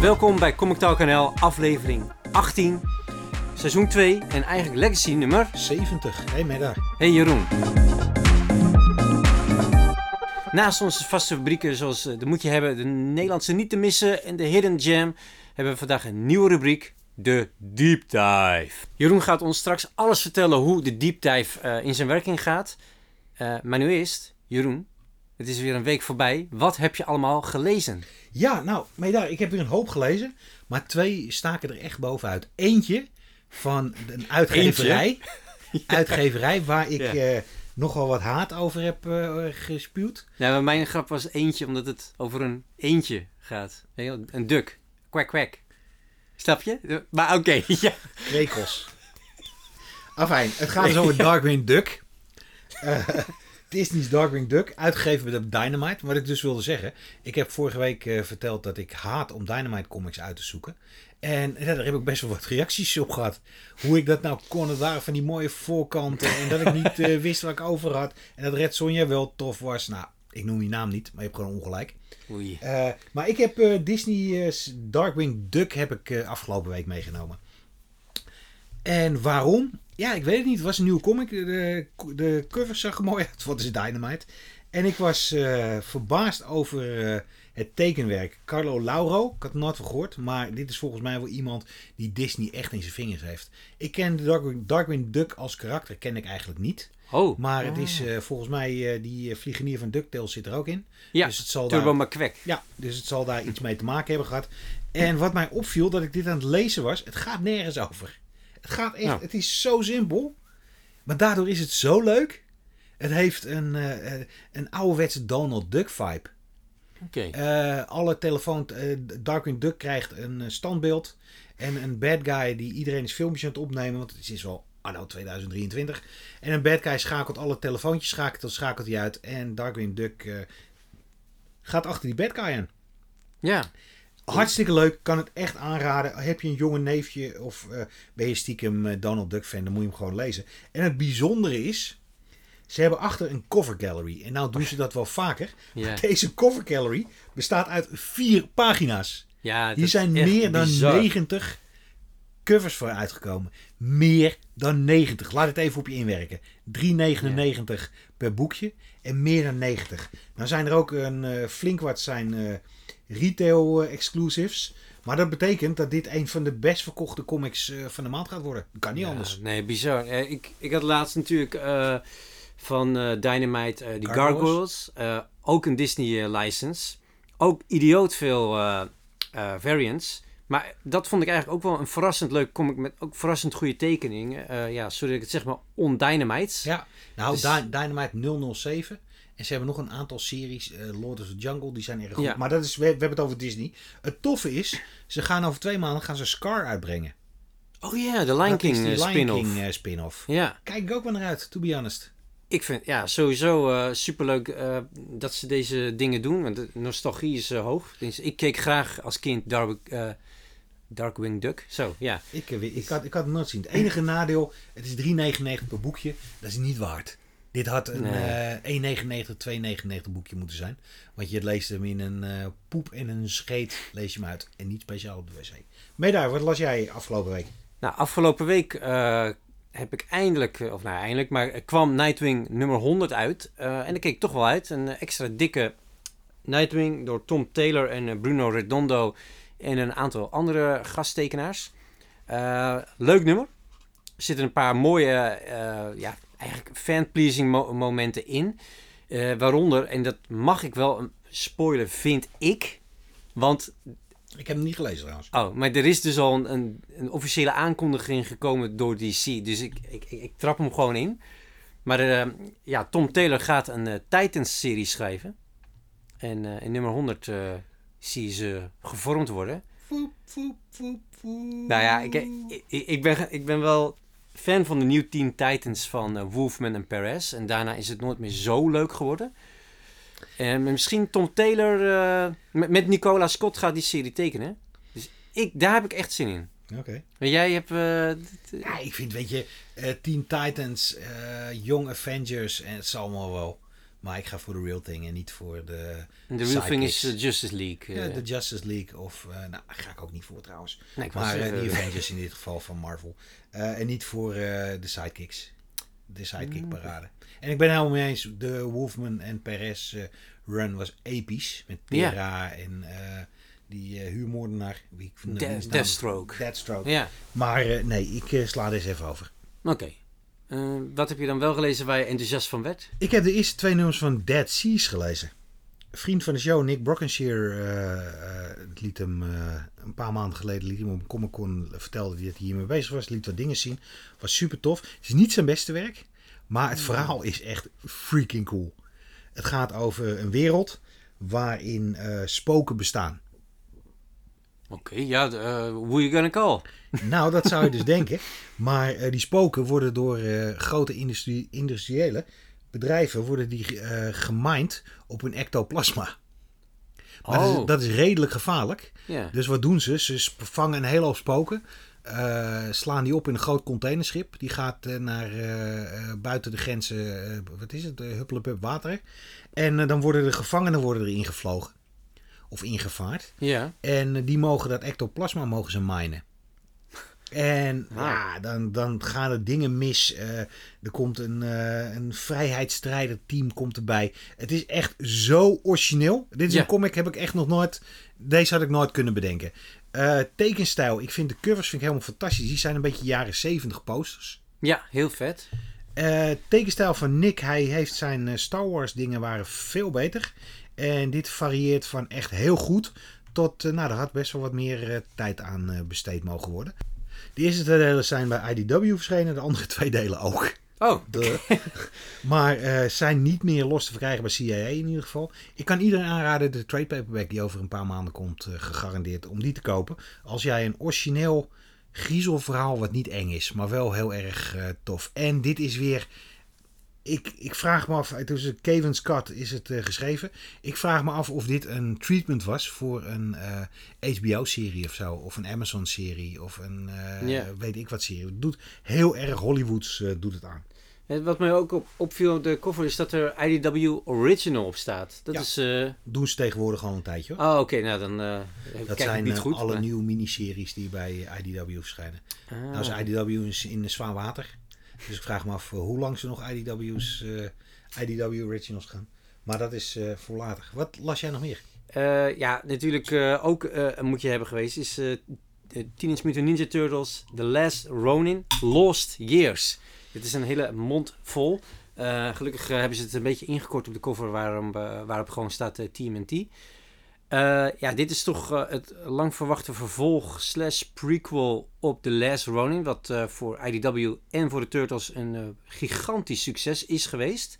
Welkom bij Comic Talk NL, aflevering 18, seizoen 2 en eigenlijk legacy nummer 70. Hé, hey, Medda. Hey Jeroen. Naast onze vaste rubrieken zoals eh, de Moet je hebben, de Nederlandse niet te missen en de Hidden Jam, hebben we vandaag een nieuwe rubriek, de Deep Dive. Jeroen gaat ons straks alles vertellen hoe de Deep Dive eh, in zijn werking gaat. Eh, maar nu eerst, Jeroen, het is weer een week voorbij. Wat heb je allemaal gelezen? Ja, nou, Medda, ik heb weer een hoop gelezen. Maar twee staken er echt bovenuit. Eentje van een uitgeverij. Uitgeverij waar ik Ja. eh, nogal wat haat over heb eh, gespuwd. Maar mijn grap was eentje, omdat het over een eentje gaat. Een duk. Kwak, kwak. Snap je? Maar oké, ja. Krekels. Afijn, het gaat dus over Darkwing Duck. Disney's Darkwing Duck, uitgegeven door Dynamite. Wat ik dus wilde zeggen, ik heb vorige week eh, verteld dat ik haat om Dynamite comics uit te zoeken. En ja, daar heb ik best wel wat reacties op gehad. Hoe ik dat nou kon, het waren van die mooie voorkanten. En dat ik niet eh, wist wat ik over had. En dat Red Sonja wel tof was. Nou, ik noem die naam niet, maar je hebt gewoon ongelijk. Oei. Eh, maar ik heb Disney's Darkwing Duck heb ik afgelopen week meegenomen. En waarom? Ja, ik weet het niet. Het was een nieuwe comic. De, de cover zag er mooi uit. Wat is Dynamite? En ik was eh, verbaasd over eh, het tekenwerk. Carlo Lauro, ik had er nooit van gehoord. Maar dit is volgens mij wel iemand die Disney echt in zijn vingers heeft. Ik ken de Darkwing, Darkwing Duck als karakter ken ik eigenlijk niet. Oh. Maar het is eh, volgens mij, eh, die vliegenier van DuckTales zit er ook in. ja, dus het zal Turbo daar- McQuack. ja, dus het zal daar iets mee te maken hebben gehad. En wat mij opviel dat ik dit aan het lezen was, het gaat nergens over. Het gaat echt, Nou. het is zo simpel. Maar daardoor is het zo leuk. Het heeft een, eh, eh, een ouderwetse Donald Duck vibe. Oké. Eh, alle telefoon, eh, Darkwing Duck krijgt een standbeeld. En een bad guy die iedereen is filmpjes aan het opnemen. Want het is wel anno 2023. En een bad guy schakelt alle telefoontjes, schakelt, schakelt hij uit. En Darkwing Duck gaat achter die bad guy aan. Ja. Hartstikke leuk, kan het echt aanraden. Heb je een jonge neefje of eh, ben je stiekem eh, Donald Duck fan, dan moet je hem gewoon lezen. En het bijzondere is, ze hebben achter een cover gallery. En nou doen ze dat wel vaker. Deze cover gallery bestaat uit vier pagina's. ja Hier zijn meer dan bizar. 90 covers voor uitgekomen. Meer dan 90. Laat het even op je inwerken. 3,99 per boekje en meer dan 90. Nou zijn er ook een eh, flink wat zijn eh, retail eh, exclusives. Maar dat betekent dat dit een van de best verkochte comics van de maand gaat worden. Dat kan niet Ja, anders. Nee, bizar. Ik, ik had laatst natuurlijk van Dynamite die Gargoyles. Gargoyles. ook een Disney license. Ook idioot veel variants. Maar dat vond ik eigenlijk ook wel een verrassend leuk comic met ook verrassend goede tekeningen. Eh, ja, sorry dat ik het zeg maar on Dynamites. Ja, nou Dus- Dy- Dynamite 007. En ze hebben nog een aantal series, eh, Lord of the Jungle, die zijn erg goed. Ja. Maar dat is, we, we hebben het over Disney. Het toffe is, ze gaan over twee maanden gaan ze Scar uitbrengen. Oh ja, de Lion Dat King eh, Lion spin-off. King eh, spin-off. Ja, Kijk ik ook wel naar uit, to be honest. ik vind ja, sowieso eh, superleuk dat ze deze dingen doen. Want de nostalgie is hoog. Dus ik keek graag als kind Dark, eh, Darkwing Duck. Zo, ja. Ik, eh, ik, had, ik had het nooit zien. Het enige nadeel, het is 3,99 per boekje. Dat is niet waard. Dit had een Nee. eh 1,99, 2,99 boekje moeten zijn. Want je leest hem in een eh, poep en een scheet, lees je hem uit. En niet speciaal op de wc. Medaar, wat las jij afgelopen week? Nou, afgelopen week eh, heb ik eindelijk, of nou eindelijk, maar kwam Nightwing nummer 100 uit. En daar keek ik toch wel uit. Een extra dikke Nightwing door Tom Taylor en Bruno Redondo en een aantal andere gasttekenaars. Eh, leuk nummer. Er zitten een paar mooie, eh, ja, eigenlijk fan-pleasing mo- momenten in. Eh, waaronder, en dat mag ik wel een spoiler, vind ik. Want Ik heb hem niet gelezen trouwens. Oh, maar er is dus al een, een, een officiële aankondiging gekomen door DC. Dus ik, ik, ik, trap hem gewoon in. Maar ja, Tom Taylor gaat een eh, Titans-serie schrijven. En in nummer 100 eh, zie je ze gevormd worden. Foep, foep, foep. Nou ja, ik, ik, ik, ben, ik ben wel fan van de New Teen Titans van eh, Wolfman en Perez. En daarna is het nooit meer zo leuk geworden. En misschien Tom Taylor eh, met, met Nicola Scott gaat die serie tekenen. Dus ik, daar heb ik echt zin in. Oké. Maar jij hebt... eh, Ja, ik vind, weet je, eh Teen Titans, eh Young Avengers, en het zal allemaal wel. Maar ik ga voor de Real Thing en niet voor de, De real thing is sidekicks. eh, Justice League. ja, eh. de Justice League. Of, eh, nou, daar ga ik ook niet voor trouwens. nee, ik Maar zeggen, de Avengers in dit geval van Marvel. En niet voor de sidekicks. De sidekick Mm, parade. En ik ben helemaal mee eens. De Wolfman en Perez run was episch. Met Ja. Tera en die huurmoordenaar. Wie ik vind De- Deathstroke. Deathstroke. Ja, Maar nee, ik sla deze even over. oké. Eh, wat heb je dan wel gelezen waar je enthousiast van werd? Ik heb de eerste twee nummers van Dead Seas gelezen. Vriend van de show, Nick Brockenshire, eh, eh, liet hem een paar maanden geleden liet hem op Comic Con vertelde dat hij hiermee bezig was. Liet wat dingen zien. Was super tof. Het is niet zijn beste werk, maar het verhaal is echt freaking cool. Het gaat over een wereld waarin spoken bestaan. Oké, ja, de, eh, who you gonna call? Nou, dat zou je dus denken. Maar eh, die spoken worden door eh, grote industrie, industriële bedrijven worden die, eh gemined op hun ectoplasma. Maar dat, Oh. is, dat is redelijk gevaarlijk. Dus wat doen ze? Ze vangen een hele hoop spoken. slaan die op in een groot containerschip. Die gaat naar buiten de grenzen, wat is het, Huppelepup water. En dan worden de gevangenen worden erin gevlogen. Of ingevaard. Ja. En die mogen dat ectoplasma mogen ze minen. En ja, dan, dan gaan er dingen mis. Eh, er komt een, eh een vrijheidsstrijder team komt erbij. Het is echt zo origineel. Dit is Ja. een comic heb ik echt nog nooit... Deze had ik nooit kunnen bedenken. Eh, tekenstijl. Ik vind de covers vind ik helemaal fantastisch. Die zijn een beetje jaren 70 posters. ja, heel vet. Tekenstijl van Nick. Hij heeft zijn Star Wars dingen waren veel beter. En dit varieert van echt heel goed tot, nou, daar had best wel wat meer tijd aan besteed mogen worden. De eerste twee delen zijn bij IDW verschenen, de andere twee delen ook. Oh, De, maar eh, zijn niet meer los te verkrijgen bij CIA in ieder geval. Ik kan iedereen aanraden de trade paperback die over een paar maanden komt, eh, gegarandeerd, om die te kopen. Als jij een origineel griezelverhaal wat niet eng is, maar wel heel erg eh, tof. En dit is weer... Ik, ik vraag me af, het is een Kevin's Cut is het eh, geschreven. Ik vraag me af of dit een treatment was voor een eh, HBO-serie of zo. Of een Amazon-serie of een eh, weet ik wat serie. Het doet heel erg Hollywoods eh, doet het aan. Eh, Wat mij ook op, opviel op de cover is dat er IDW Original op staat. Dat Ja. is... eh, Doen ze tegenwoordig al een tijdje hoor. Oh, oké. nou, dan eh kijk dat zijn niet eh, goed. alle maar- nieuwe miniseries die bij eh, IDW verschijnen. Ah. Nou is IDW in, in zwaar water. Dus ik vraag me af eh, hoe lang ze nog IDW's, eh, IDW Originals gaan. Maar dat is eh voor later. Wat las jij nog meer? Ja, natuurlijk ook moet je hebben geweest is Teenage Mutant Ninja Turtles The Last Ronin Lost Years. Dit is een hele mond vol. Gelukkig hebben ze het een beetje ingekort op de cover waarom, waarop gewoon staat eh, TMNT. Eh, ja, dit is toch eh, het lang verwachte vervolg slash prequel op The Last Ronin. Wat eh, voor IDW en voor de Turtles een gigantisch succes is geweest.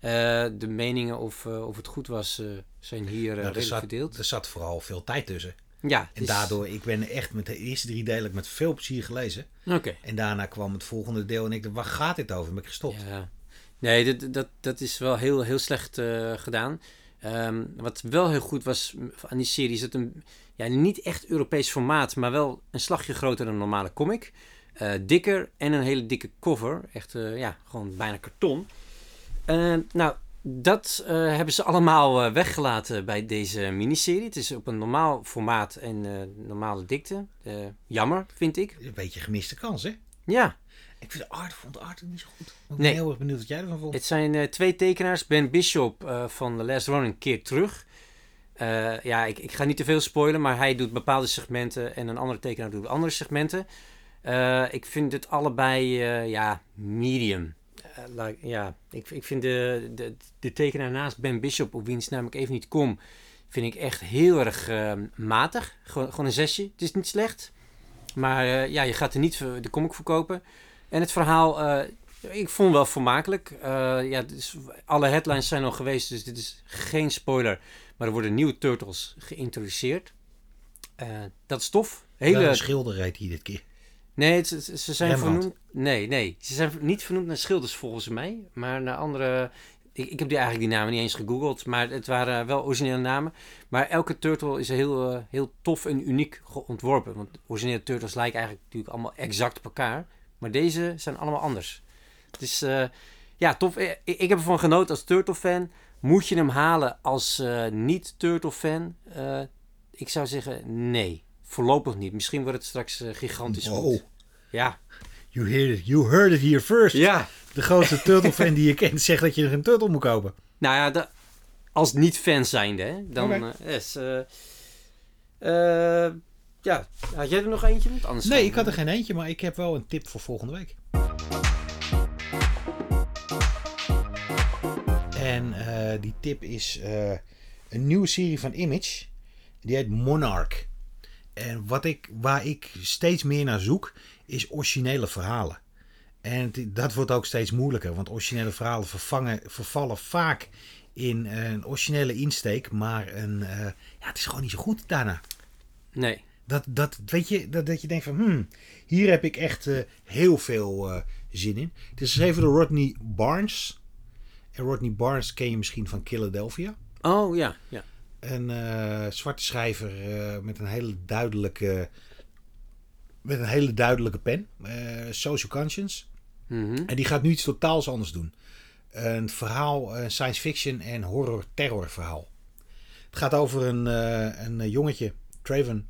De meningen of, of het goed was zijn hier Nou, er, redelijk zat, verdeeld. er zat vooral veel tijd tussen. Ja, En is- daardoor, ik ben echt met de eerste drie delen met veel plezier gelezen. Oké. En daarna kwam het volgende deel en ik dacht, waar gaat dit over? Ben ik gestopt. Ja. Nee, dat, dat, dat is wel heel, heel slecht gedaan. Ehm, wat wel heel goed was aan die serie is het een ja, niet echt Europees formaat, maar wel een slagje groter dan een normale comic. Eh, dikker en een hele dikke cover. Echt, eh, ja, gewoon bijna karton. Eh, nou, dat eh, hebben ze allemaal weggelaten bij deze miniserie. Het is op een normaal formaat en normale dikte. Jammer, vind ik. Een beetje gemiste kans, hè? Ja, Ik vind de art, vond de art niet zo goed. Ik ben Nee. heel erg benieuwd wat jij ervan vond. Het zijn eh, twee tekenaars. Ben Bishop eh, van The Last Ronin keert terug. Eh, ja, ik, ik ga niet te veel spoilen, maar hij doet bepaalde segmenten en een andere tekenaar doet andere segmenten. Ik vind het allebei, ja, medium. Like, ja, ik, ik vind de, de, de tekenaar naast Ben Bishop, op wiens naam ik even niet kom, vind ik echt heel erg matig. Gewoon, gewoon een zesje. Het is niet slecht. Maar ja, je gaat er niet de comic verkopen. En het verhaal, eh, ik vond wel vermakelijk. Eh, ja, dus alle headlines zijn al geweest, dus dit is geen spoiler. Maar er worden nieuwe Turtles geïntroduceerd. Eh, dat is tof. Hele... Hele... Een schilder reed hij dit keer. Nee, het- het- ze zijn Rembrandt. vernoemd... Nee, nee. Ze zijn niet vernoemd naar schilders volgens mij. Maar naar andere... Ik, ik heb die eigenlijk die namen niet eens gegoogeld. Maar het waren wel originele namen. Maar elke turtle is heel, heel tof en uniek ontworpen. Want originele turtles lijken eigenlijk natuurlijk allemaal exact op elkaar. Maar deze zijn allemaal anders. Het is... eh, ja, tof. Eh, Ik, ik heb ervan genoten als Turtle-fan. Moet je hem halen als eh, niet-Turtle-fan? Ik zou zeggen nee. Voorlopig niet. Misschien wordt het straks gigantisch Oh, goed. Ja. you, heard it, you heard it here first. Ja. De grootste Turtle-fan die je kent zegt dat je er een Turtle moet kopen. Nou ja, da- als niet-fan zijnde, hè, dan eh, is... ja, had jij er nog eentje? Want anders Nee, ik had er geen eentje, maar ik heb wel een tip voor volgende week. En eh, die tip is eh, een nieuwe serie van Image. Die heet Monarch. En wat ik, waar ik steeds meer naar zoek, is originele verhalen. En dat wordt ook steeds moeilijker, want originele verhalen vervangen, vervallen vaak in een originele insteek, maar een, eh, ja, het is gewoon niet zo goed daarna. Nee. Dat, dat, weet je, dat, dat je denkt van, hmm, hier heb ik echt eh, heel veel eh, zin in. Het is geschreven door Rodney Barnes. En Rodney Barnes ken je misschien van Philadelphia. Oh, ja. ja. Een eh, zwarte schrijver met een hele duidelijke, met een hele duidelijke pen. social conscience. Mhm. En die gaat nu iets totaals anders doen. Een verhaal, een science fiction en horror terror verhaal. Het gaat over een, een jongetje, Traven,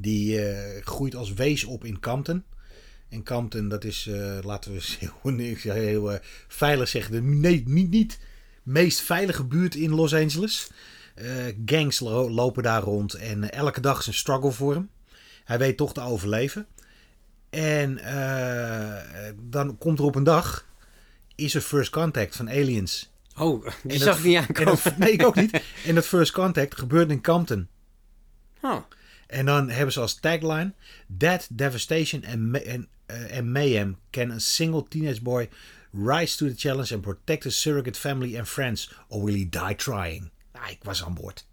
die eh, groeit als wees op in Compton. En Compton, dat is, eh, laten we eens heel, eh, veilig zeggen, de nee, niet, niet meest veilige buurt in Los Angeles. Gangs lo- lopen daar rond en elke dag is een struggle voor hem. Hij weet toch te overleven. En dan komt er op een dag, is er first contact van aliens. Oh, die En zag dat- niet En aankomen. dat, nee, ik ook niet. En dat first contact gebeurt in Compton. Oh. En dan hebben ze als tagline: Death, devastation and, and, uh, and mayhem can a single teenage boy rise to the challenge and protect his surrogate family and friends, or will he die trying? Nou, ik was aan boord.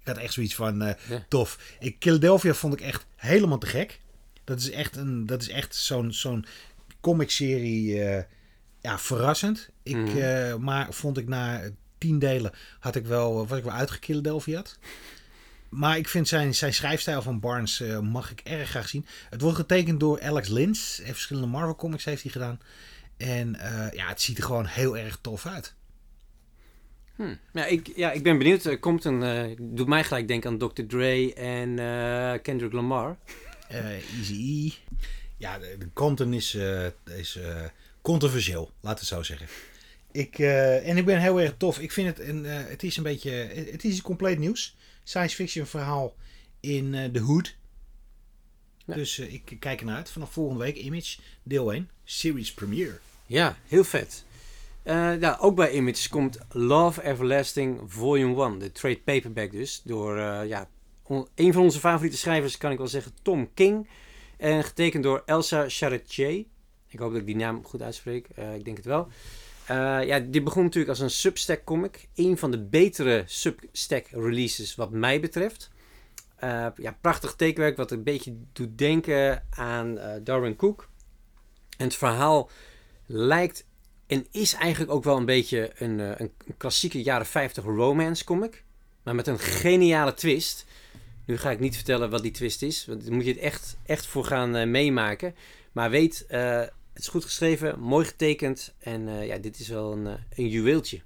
Ik had echt zoiets van eh, Ja. tof. Ik, Philadelphia vond ik echt helemaal te gek. Dat is echt, een, dat is echt zo'n zo'n comicserie. eh, ja, verrassend. Ik, Mhm. eh, maar vond ik na tien delen had ik wel, was ik wel uitgekildelviat. Maar ik vind zijn, zijn schrijfstijl van Barnes eh, mag ik erg graag zien. Het wordt getekend door Alex Lins. Heeft verschillende Marvel comics heeft hij gedaan. En eh, ja, het ziet er gewoon heel erg tof uit. Hm. Ja, ik, ja, ik ben benieuwd. Er komt een, eh, doet mij gelijk denken aan Dr. Dre en Kendrick Lamar. Easy. Ja, de, de content is, is controversieel, laten we het zo zeggen. Ik, en ik ben heel erg tof. Ik vind het een, het is een beetje, het is compleet nieuws. Science fiction verhaal in eh, de hood. Ja. Dus eh, ik kijk ernaar uit. Vanaf volgende week Image, deel 1, series premiere. Ja, heel vet. Eh, ja, ook bij Image komt Love Everlasting Volume 1. De trade paperback dus. Door ja, een van onze favoriete schrijvers, kan ik wel zeggen, Tom King. En getekend door Elsa Charretier. Ik hoop dat ik die naam goed uitspreek. Ik denk het wel. Eh, ja, dit begon natuurlijk als een Substack comic. Een van de betere Substack releases wat mij betreft. Eh, ja, prachtig tekenwerk wat een beetje doet denken aan eh, Darwin Cook. En het verhaal lijkt en is eigenlijk ook wel een beetje een, een, klassieke jaren 50 romance comic. Maar met een geniale twist. Nu ga ik niet vertellen wat die twist is. Want daar moet je het echt, echt voor gaan meemaken. Maar weet, het is goed geschreven, mooi getekend. En eh, ja, dit is wel een, eh, een juweeltje.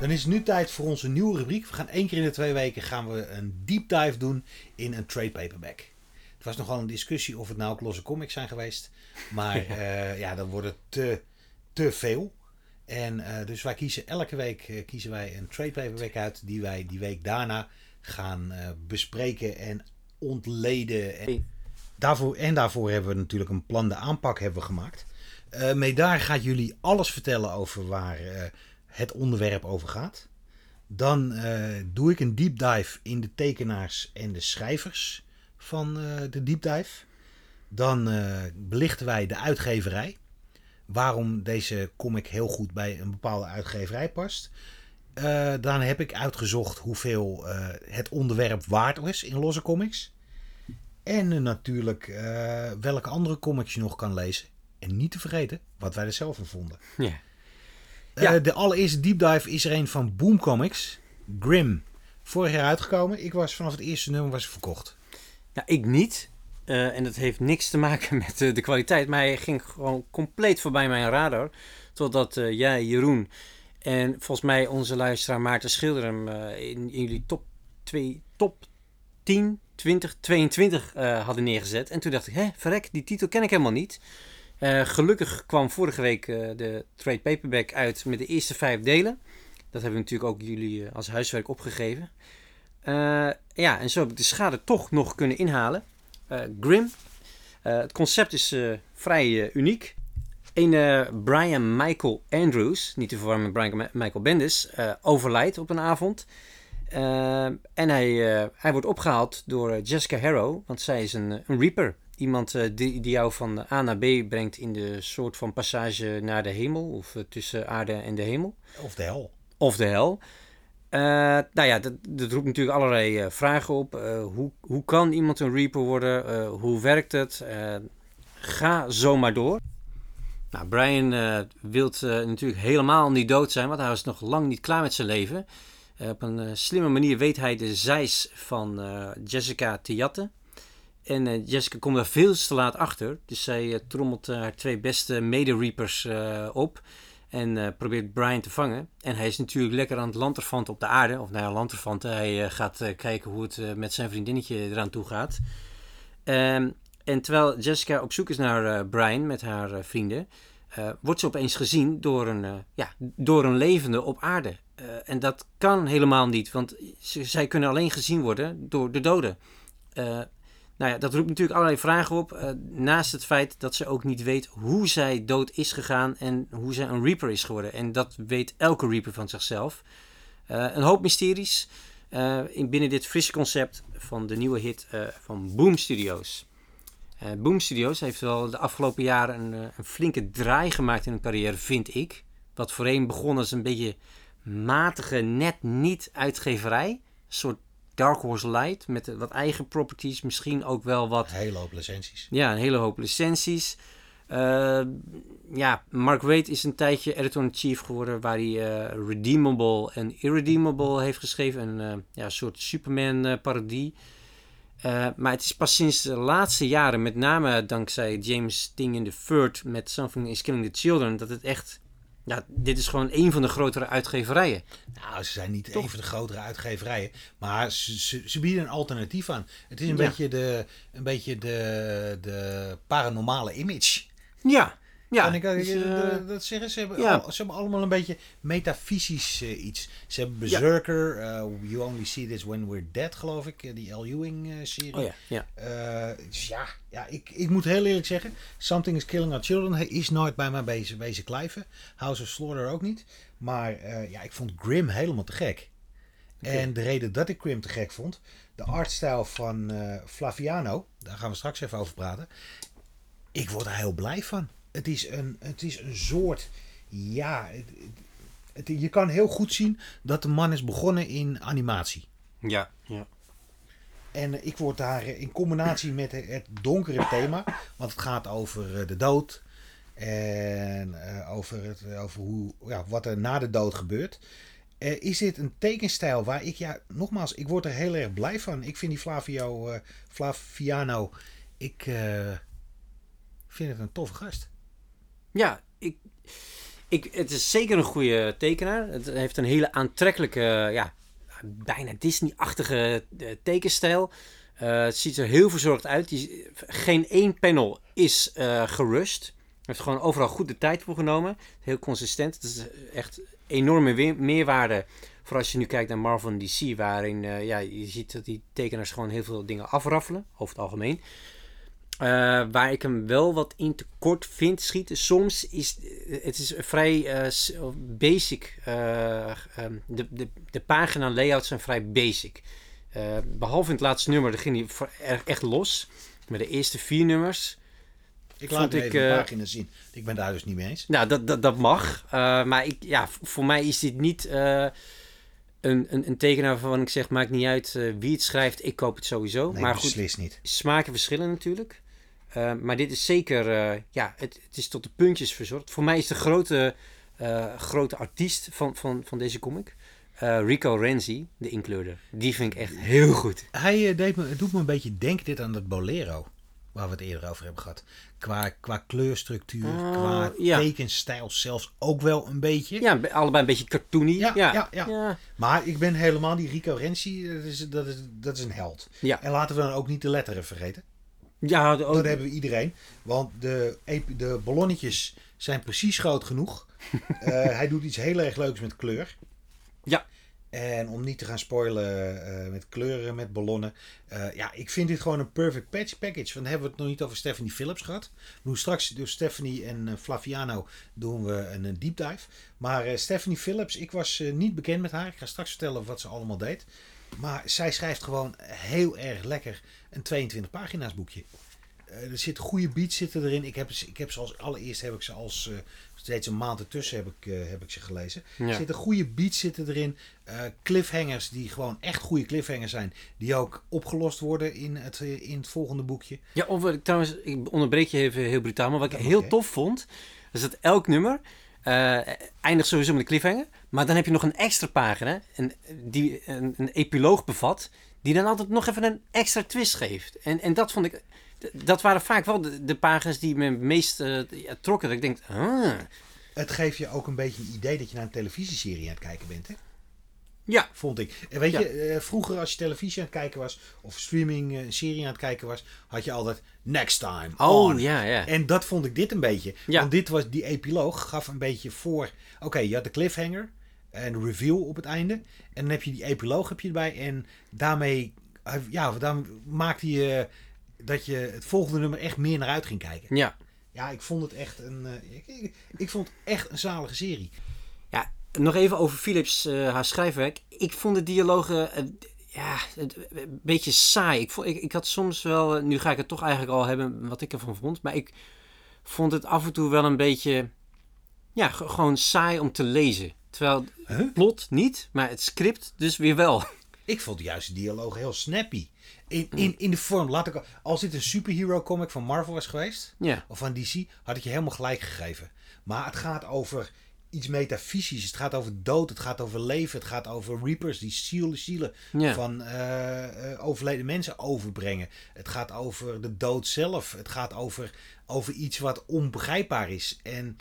Dan is het nu tijd voor onze nieuwe rubriek. We gaan één keer in de twee weken gaan we een deep dive doen in een trade paperback. Het was nogal een discussie of het nou ook losse comics zijn geweest. Maar eh, ja, dan wordt het te, te veel. En dus wij kiezen elke week kiezen wij een trade paperback uit die wij die week daarna gaan bespreken en ontleden. En daarvoor, en daarvoor hebben we natuurlijk een plan de aanpak hebben we gemaakt. Eh Medaar gaat jullie alles vertellen over waar eh, het onderwerp over gaat. Dan eh, doe ik een deep dive in de tekenaars en de schrijvers van de deep dive. Dan belichten wij de uitgeverij. Waarom deze comic heel goed bij een bepaalde uitgeverij past. Dan heb ik uitgezocht hoeveel het onderwerp waard is in losse comics. En natuurlijk eh, welke andere comics je nog kan lezen. En niet te vergeten wat wij er zelf van vonden. Ja. Eh, de allereerste deep dive is er een van Boom Comics. Grim. Vorig jaar uitgekomen. Ik was vanaf het eerste nummer was verkocht. Ja, ik niet. Eh, en dat heeft niks te maken met de kwaliteit. Maar hij ging gewoon compleet voorbij mijn radar. Totdat jij, Jeroen en volgens mij onze luisteraar Maarten Schilder hem in, in jullie top, 2, top 10, 20, 22 eh, hadden neergezet. En toen dacht ik, hè, verrek, die titel ken ik helemaal niet. Eh, gelukkig kwam vorige week eh, de trade paperback uit met de eerste vijf delen. Dat hebben natuurlijk ook jullie als huiswerk opgegeven. Ja, en zo heb ik de schade toch nog kunnen inhalen. Grim. Het concept is vrij uniek. Een Brian Michael Andrews, niet te verwarren met Brian Michael Bendis, overlijdt op een avond. Eh, en hij, eh, hij wordt opgehaald door eh, Jessica Harrow, want zij is een, een Reaper. Iemand die, die jou van A naar B brengt in de soort van passage naar de hemel, of tussen aarde en de hemel Of de hel. of de hel. Nou ja, dat, dat roept natuurlijk allerlei vragen op. Hoe, hoe kan iemand een Reaper worden? Hoe werkt het? Ga zomaar door. Nou, Brian wil natuurlijk helemaal niet dood zijn, want hij was nog lang niet klaar met zijn leven. Eh, op een eh, slimme manier weet hij de zeis van eh, Jessica te jatten. En Jessica komt daar veel te laat achter. Dus zij trommelt haar twee beste mede-reapers op. En probeert Brian te vangen. En hij is natuurlijk lekker aan het lanterfanten op de aarde. Of nou ja, lanterfanten. Hij gaat kijken hoe het met zijn vriendinnetje eraan toe gaat. Ehm, en terwijl Jessica op zoek is naar Brian met haar vrienden... wordt ze opeens gezien door een, ja, door een levende op aarde. Eh, en dat kan helemaal niet. Want zij kunnen alleen gezien worden door de doden. Eh, nou ja, dat roept natuurlijk allerlei vragen op. eh, naast het feit dat ze ook niet weet hoe zij dood is gegaan en hoe zij een Reaper is geworden. En dat weet elke Reaper van zichzelf. Een hoop mysteries in binnen dit frisse concept van de nieuwe hit van Boom Studios. Boom Studios heeft wel de afgelopen jaren een, een flinke draai gemaakt in hun carrière, vind ik. Wat voorheen begon als een beetje matige, net niet uitgeverij. Een soort Dark Horse Light met wat eigen properties, misschien ook wel wat Een hele hoop licenties. ja, een hele hoop licenties. Eh, ja, Mark Waid is een tijdje editor-in-chief geworden... waar hij eh, Redeemable en Irredeemable heeft geschreven. Een eh, ja, soort Superman-parodie. maar het is pas sinds de laatste jaren... met name dankzij James Ting the Third... met Something is Killing the Children... dat het echt... Ja, dit is gewoon een van de grotere uitgeverijen. Nou, ze zijn niet een van de grotere uitgeverijen, maar ze, ze, ze bieden een alternatief aan. Het is een Ja. beetje, de, een beetje de, de paranormale image. Ja, ja. Ik dus, eh, dat- dat zeggen? Ze hebben, ja. al- ze hebben allemaal een beetje metafysisch eh, iets. Ze hebben Berserker, eh, You Only See This When We're Dead, geloof ik. die L. Ewing-serie. oh ja, ja. Dus ja, ja ik, ik moet heel eerlijk zeggen, Something is Killing Our Children hij is nooit bij mij bezig, bezig klijven. House of Slaughter ook niet. Maar ja, ik vond Grim helemaal te gek. En de reden dat ik Grim te gek vond, de artstijl van Flaviano, daar gaan we straks even over praten. Ik word er heel blij van. Het is een, het is een soort, ja, het, je kan heel goed zien dat de man is begonnen in animatie. Ja, ja. En eh, ik word daar eh, in combinatie met het- het donkere thema, want het gaat over eh, de dood en eh, over, het, over hoe, ja, wat er na de dood gebeurt. Eh, is dit een tekenstijl waar ik, ja, nogmaals, ik word er heel erg blij van. Ik vind die Flavio, eh, Flaviano, ik eh, vind het een toffe gast. Ja, ik, ik, het is zeker een goede tekenaar. Het heeft een hele aantrekkelijke, ja, bijna Disney-achtige eh, tekenstijl. Eh, het ziet er heel verzorgd uit. Die, geen één panel is eh, gerust. Heeft gewoon overal goed de tijd voor genomen. Heel consistent. Het is echt enorme meerwaarde. Voor als je nu kijkt naar Marvel DC, waarin ja, je ziet dat die tekenaars gewoon heel veel dingen afraffelen, over het algemeen. Eh, waar ik hem wel wat in tekort vind schieten. Soms is het is vrij eh, basic. eh, ehm, de, de, de pagina layouts zijn vrij basic. Eh, behalve in het laatste nummer, daar ging hij echt los. Maar de eerste vier nummers, Ik laat ik, even de eh, pagina zien. Ik ben daar dus niet mee eens. nou dat, dat, dat mag. Eh, maar ik, ja, voor mij is dit niet eh, een, een, een tekenaar waarvan ik zeg, maakt niet uit eh, wie het schrijft, ik koop het sowieso. Nee, maar goed, niet. smaken verschillen natuurlijk. Eh, maar dit is zeker, eh, ja, het, het is tot de puntjes verzorgd. Voor mij is de grote, eh, grote artiest van, van, van deze comic, Rico Renzi, de inkleurder. Die vind ik echt heel goed. Hij deed me, het doet me een beetje denken dit aan dat Bolero. waar we het eerder over hebben gehad. Qua, qua kleurstructuur, Oh, qua ja. tekenstijl zelfs ook wel een beetje. Ja, be- allebei een beetje cartoony. Ja, Ja, ja, ja. Maar ik ben helemaal die Rico Renzi, dat is, dat is, dat is een held. Ja. En laten we dan ook niet de letteren vergeten. Ja, de- Dat hebben we iedereen. Want de, epi- de ballonnetjes zijn precies groot genoeg. Eh, hij doet iets heel erg leuks met kleur. Ja. En om niet te gaan spoilen eh, met kleuren, met ballonnen. eh, ja, ik vind dit gewoon een perfect patch package. Want hebben we het nog niet over Stephanie Phillips gehad. We doen straks door Stephanie en Flaviano doen we een, een deep dive. Maar Stephanie Phillips, ik was niet bekend met haar. Ik ga straks vertellen wat ze allemaal deed. Maar zij schrijft gewoon heel erg lekker een 22 pagina's boekje. Eh, er zitten goede beats zitten erin. Ik heb, ze- ik heb ze als allereerst heb ik ze als eh, steeds een maand ertussen heb ik, eh, heb ik ze gelezen. Ja. Er zitten goede beats zitten erin. Cliffhangers die gewoon echt goede cliffhangers zijn. Die ook opgelost worden in het, in het volgende boekje. Ja, of trouwens, ik onderbreek je even heel brutaal, maar wat ik heel tof vond, is dat elk nummer eh, eindigt sowieso met een cliffhanger, maar dan heb je nog een extra pagina die een, een epiloog bevat, die dan altijd nog even een extra twist geeft. En, en dat vond ik, dat waren vaak wel de, pagina's die me het meest eh, trokken. Dat ik denk, ah, Het geeft je ook een beetje een idee dat je naar een televisieserie aan het kijken bent. Hè? Ja, Vond ik. En weet Ja. je, eh, vroeger als je televisie aan het kijken was, of streaming eh, een serie aan het kijken was, had je altijd next time. oh on. ja, ja. En dat vond ik dit een beetje. Ja. Want dit was die epiloog, gaf een beetje voor. Oké, je had de cliffhanger en de reveal op het einde. En dan heb je die epiloog heb je erbij. En daarmee, eh, ja, daarmee maakte je dat je het volgende nummer echt meer naar uit ging kijken. Ja. Ja, ik vond het echt een. eh, ik, ik, ik vond het echt een zalige serie. Nog even over Philips, eh, haar schrijfwerk. Ik vond de dialogen eh, ja, het- een beetje saai. Ik, vond, ik, ik had soms wel, eh, nu ga ik het toch eigenlijk al hebben wat ik ervan vond. Maar ik vond het af en toe wel een beetje, ja, gewoon saai om te lezen. Terwijl Huh? het plot niet, maar het script dus weer wel. Ik vond juist de dialoog heel snappy. In, in, in de vorm, laat ik, al- als dit een superhero comic van Marvel was geweest, Ja, of van DC, had ik je helemaal gelijk gegeven. Maar het gaat over iets metafysisch. Het gaat over dood, het gaat over leven, het gaat over reapers die zielen, zielen ja. van eh, eh, overleden mensen overbrengen. Het gaat over de dood zelf. Het gaat over, over iets wat onbegrijpbaar is. En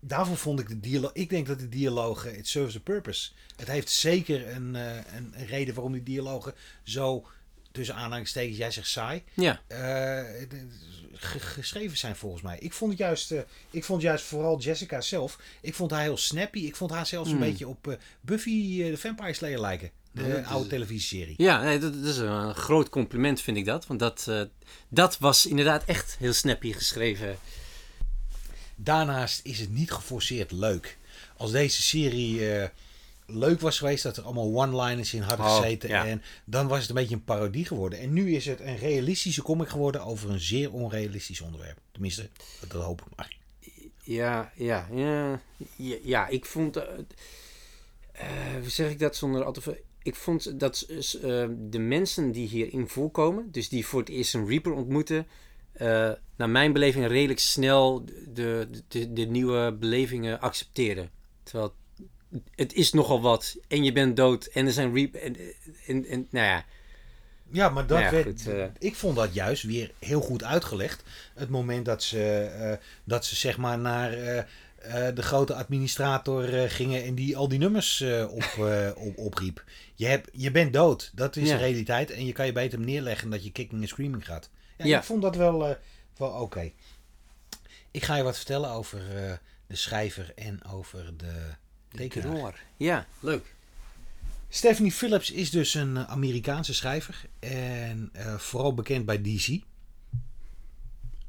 daarvoor vond ik de dialoog. Ik denk dat de dialogen. It serves a purpose. Het heeft zeker een, eh, een, een reden waarom die dialogen zo. Tussen aanhalingstekens, jij zegt saai. ja. Geschreven zijn volgens mij. Ik vond het juist, eh, ik vond juist vooral Jessica zelf. Ik vond haar heel snappy. Ik vond haar zelfs een Hmm. beetje op eh, Buffy eh, de Vampire Slayer lijken. De Ja, dat is- oude televisieserie. Ja, nee, dat, dat is een groot compliment vind ik dat. Want dat, dat was inderdaad echt heel snappy geschreven. Daarnaast is het niet geforceerd leuk. Als deze serie leuk was geweest, dat er allemaal one-liners in hadden Oh, gezeten. ja. En dan was het een beetje een parodie geworden. En nu is het een realistische comic geworden over een zeer onrealistisch onderwerp. Tenminste, dat hoop ik maar. Ja, ja, ja. Ja, ja, ik vond. hoe zeg ik dat zonder al te veel. Ik vond dat eh, de mensen die hierin voorkomen, dus die voor het eerst een Reaper ontmoeten, naar mijn beleving redelijk snel de, de, de nieuwe belevingen accepteren. Terwijl het is nogal wat en je bent dood en er zijn Reaper. En, en, en, nou ja, Ja, maar dat Nou ja, werd, goed, eh. ik vond dat juist weer heel goed uitgelegd. Het moment dat ze, eh, dat ze zeg maar naar eh, de grote administrator gingen en die al die nummers op, op, opriep. Je, hebt, je bent dood, dat is Ja. de realiteit. En je kan je beter neerleggen dat je kicking en screaming gaat. Ja, Ja. Ik vond dat wel, wel oké. Ik ga je wat vertellen over de schrijver en over de tekenaar. knor. Ja, leuk. Stephanie Phillips is dus een eh, Amerikaanse schrijver en eh, vooral bekend bij DC.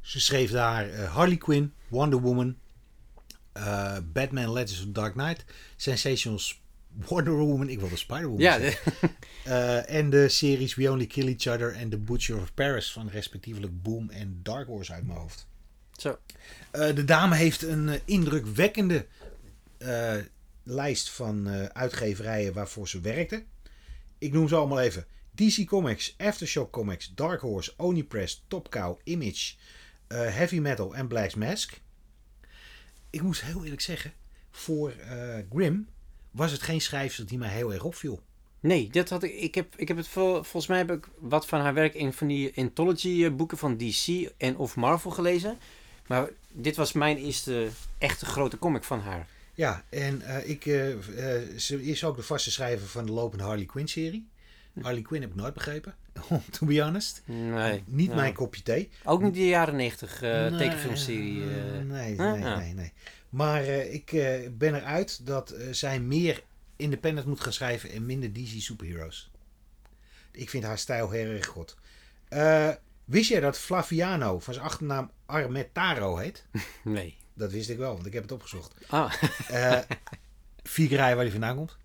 Ze schreef daar eh, Harley Quinn, Wonder Woman, Batman Legends of Dark Knight, Sensational S- Wonder Woman, ik wilde Spider Woman Ja, en de series We Only Kill Each Other en The Butcher of Paris van respectievelijk Boom en Dark Horse uit mijn hoofd. zo. De dame heeft een indrukwekkende lijst van eh, uitgeverijen waarvoor ze werkte. Ik noem ze allemaal even. DC Comics, Aftershock Comics, Dark Horse, Onipress, Top Cow, Image, eh, Heavy Metal en Black Mask. Ik moest heel eerlijk zeggen, voor eh, Grimm was het geen schrijfster die mij heel erg opviel. Nee, dat had ik. Ik heb, ik heb het vol, volgens mij heb ik wat van haar werk in van die anthology boeken van DC en of Marvel gelezen. Maar dit was mijn eerste echte grote comic van haar. Ja, en eh, ik, eh, eh, ze is ook de vaste schrijver van de lopende Harley Quinn serie. Harley Quinn heb ik nooit begrepen, to be honest. Nee. Niet mijn kopje thee. Ook niet die jaren 90 eh Nee, tekenfilmserie. nee, nee, nee, nee. Maar ik ben eruit dat zij meer independent moet gaan schrijven en minder DC superheroes. Ik vind haar stijl heel erg goed. Wist jij dat Flaviano van zijn achternaam Armentaro heet? Nee. Dat wist ik wel, want ik heb het opgezocht. Ah, rijden waar hij vandaan komt.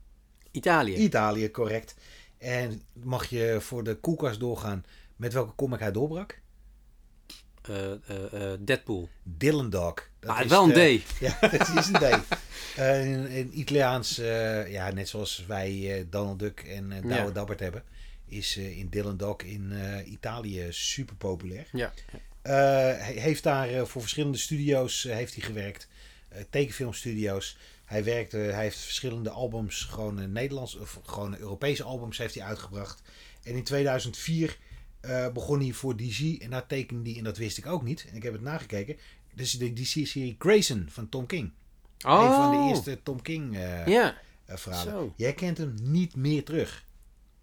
Italië. Italië, correct. En mag je voor de koelkast doorgaan met welke comic hij doorbrak? Deadpool. Dylan Dog. Dat Maar is wel een D. Ja, dat is een D. Eh, een, een Italiaans, eh, ja, net zoals wij Donald Duck en uh, Douwe Ja. Dabbert hebben, is in Dylan Dog in Italië super populair. Ja. Eh, hij heeft daar eh, voor verschillende studio's eh, heeft hij gewerkt. Tekenfilmstudio's. Hij werkte, hij heeft verschillende albums, gewoon Nederlands of gewoon Europese albums heeft hij uitgebracht. En in 2004 eh, begon hij voor DC en daar tekende hij, en dat wist ik ook niet, en ik heb het nagekeken. Dus de DC-serie Grayson van Tom King. Oh. Een van de eerste Tom King eh, Ja. eh, verhalen. Zo. Jij kent hem niet meer terug.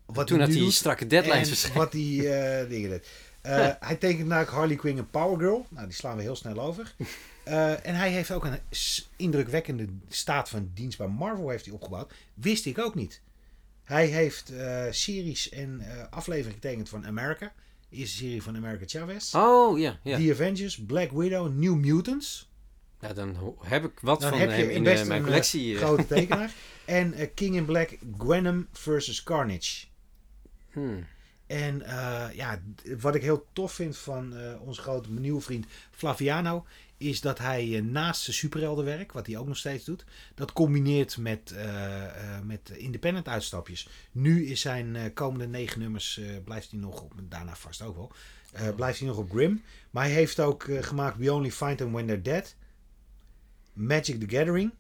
Wat Toen had nu hij strakke deadlines en verschenen. wat die eh, dingen deed. Eh, Hij tekent namelijk Harley Quinn en Power Girl. Nou, die slaan we heel snel over. Eh, en hij heeft ook een indrukwekkende staat van dienst bij Marvel heeft hij opgebouwd. Wist ik ook niet. Hij heeft eh, series en eh, afleveringen getekend van America. De eerste serie van America Chavez. Oh, ja. ja. The Avengers, Black Widow, New Mutants. ja dan heb ik wat Dan van heb je hem in best mijn collectie. grote tekenaar. en King in Black, Gwenom versus Carnage. Hmm. En eh, ja, wat ik heel tof vind van eh, onze grote nieuwe vriend Flaviano, is dat hij eh, naast zijn superheldenwerk, wat hij ook nog steeds doet, dat combineert met, met independent uitstapjes. Nu is zijn komende negen nummers, blijft hij nog op, daarna vast ook wel, blijft hij nog op Grim. Maar hij heeft ook gemaakt We Only Find Them When They're Dead, Magic the Gathering